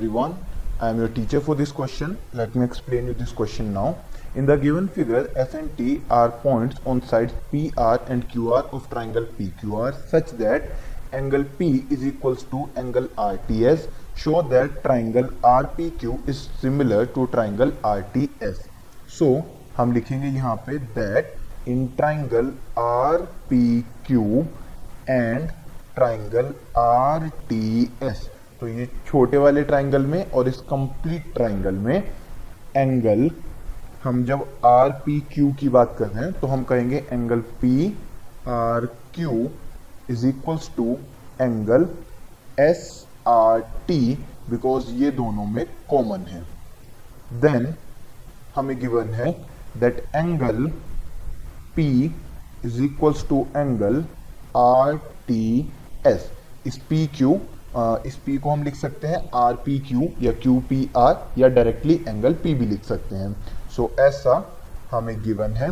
everyone. I am your teacher for this question. Let me explain you this question now. In the given figure, S and T are points on sides PR and QR of triangle PQR such that angle P is equals to angle RTS. Show that triangle RPQ is similar to triangle RTS. So हम लिखेंगे यहाँ पे that in triangle RPQ and triangle RTS तो ये छोटे वाले triangle में और इस कंप्लीट ट्राइंगल में एंगल हम जब आर पी क्यू की बात कर रहे हैं तो हम कहेंगे angle P R Q is equals to angle S R T because ये दोनों में कॉमन है। देन हमें गिवन है that angle P is equals to angle R T S इस पी क्यू इस पी को हम लिख सकते हैं आर पी क्यू या क्यू पी आर या डायरेक्टली एंगल पी भी लिख सकते हैं। सो so, ऐसा हमें गिवन है।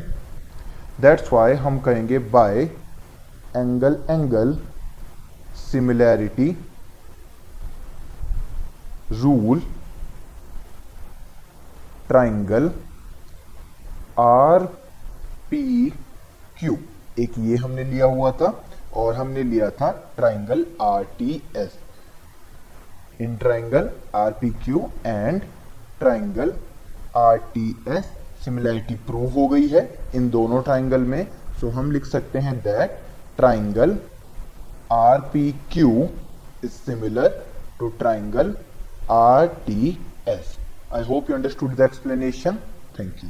दैट्स वाई हम कहेंगे by angle angle similarity rule triangle R P Q एक ये हमने लिया हुआ था और हमने लिया था triangle R T S triangle R P Q and triangle R T S similarity prove हो गई है इन दोनों ट्राइंगल में। सो so, हम लिख सकते हैं that triangle R P Q is similar to triangle R T S I hope you understood the explanation thank you